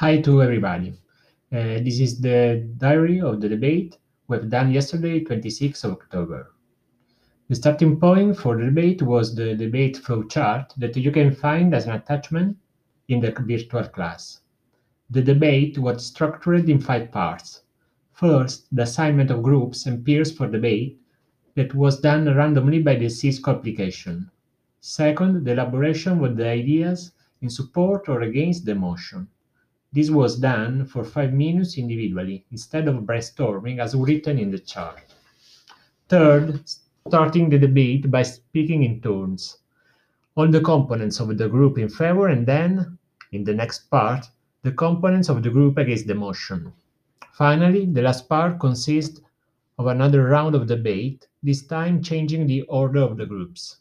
Hi to everybody. Uh, this is the diary of the debate we've done yesterday, 26th of October. The starting point for the debate was the debate flowchart that you can find as an attachment in the virtual class. The debate was structured in five parts. First, the assignment of groups and peers for debate that was done randomly by the Cisco application. Second, the elaboration of the ideas in support or against the motion. This was done for five minutes individually, instead of brainstorming as written in the chart. Third, starting the debate by speaking in turns. All the components of the group in favor, and then, in the next part, the components of the group against the motion. Finally, the last part consists of another round of debate, this time changing the order of the groups.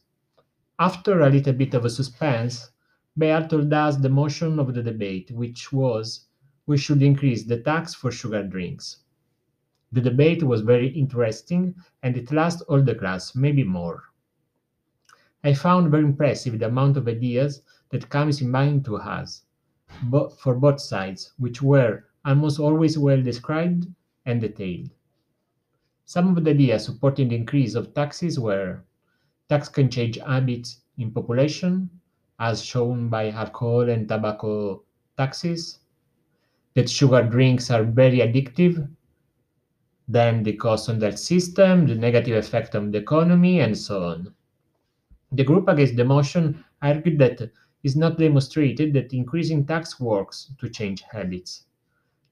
After a little bit of a suspense, Bear told us the motion of the debate, which was we should increase the tax for sugar drinks. The debate was very interesting and it lasted all the class, maybe more. I found very impressive the amount of ideas that comes in mind to us, bo- for both sides, which were almost always well described and detailed. Some of the ideas supporting the increase of taxes were tax can change habits in population, as shown by alcohol and tobacco taxes, that sugar drinks are very addictive, then the cost on that system, the negative effect on the economy, and so on. The group against the motion argued that it's not demonstrated that increasing tax works to change habits.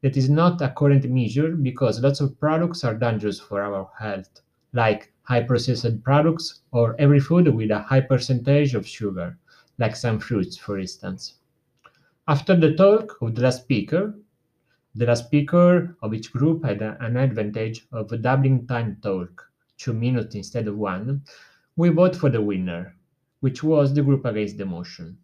That is not a current measure because lots of products are dangerous for our health, like high processed products or every food with a high percentage of sugar like some fruits, for instance. After the talk of the last speaker, the last speaker of each group had an advantage of doubling time talk, two minutes instead of one. We vote for the winner, which was the group against the motion.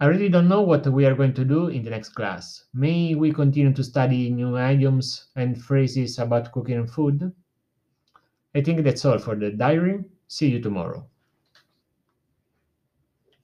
I really don't know what we are going to do in the next class. May we continue to study new idioms and phrases about cooking and food? I think that's all for the diary. See you tomorrow.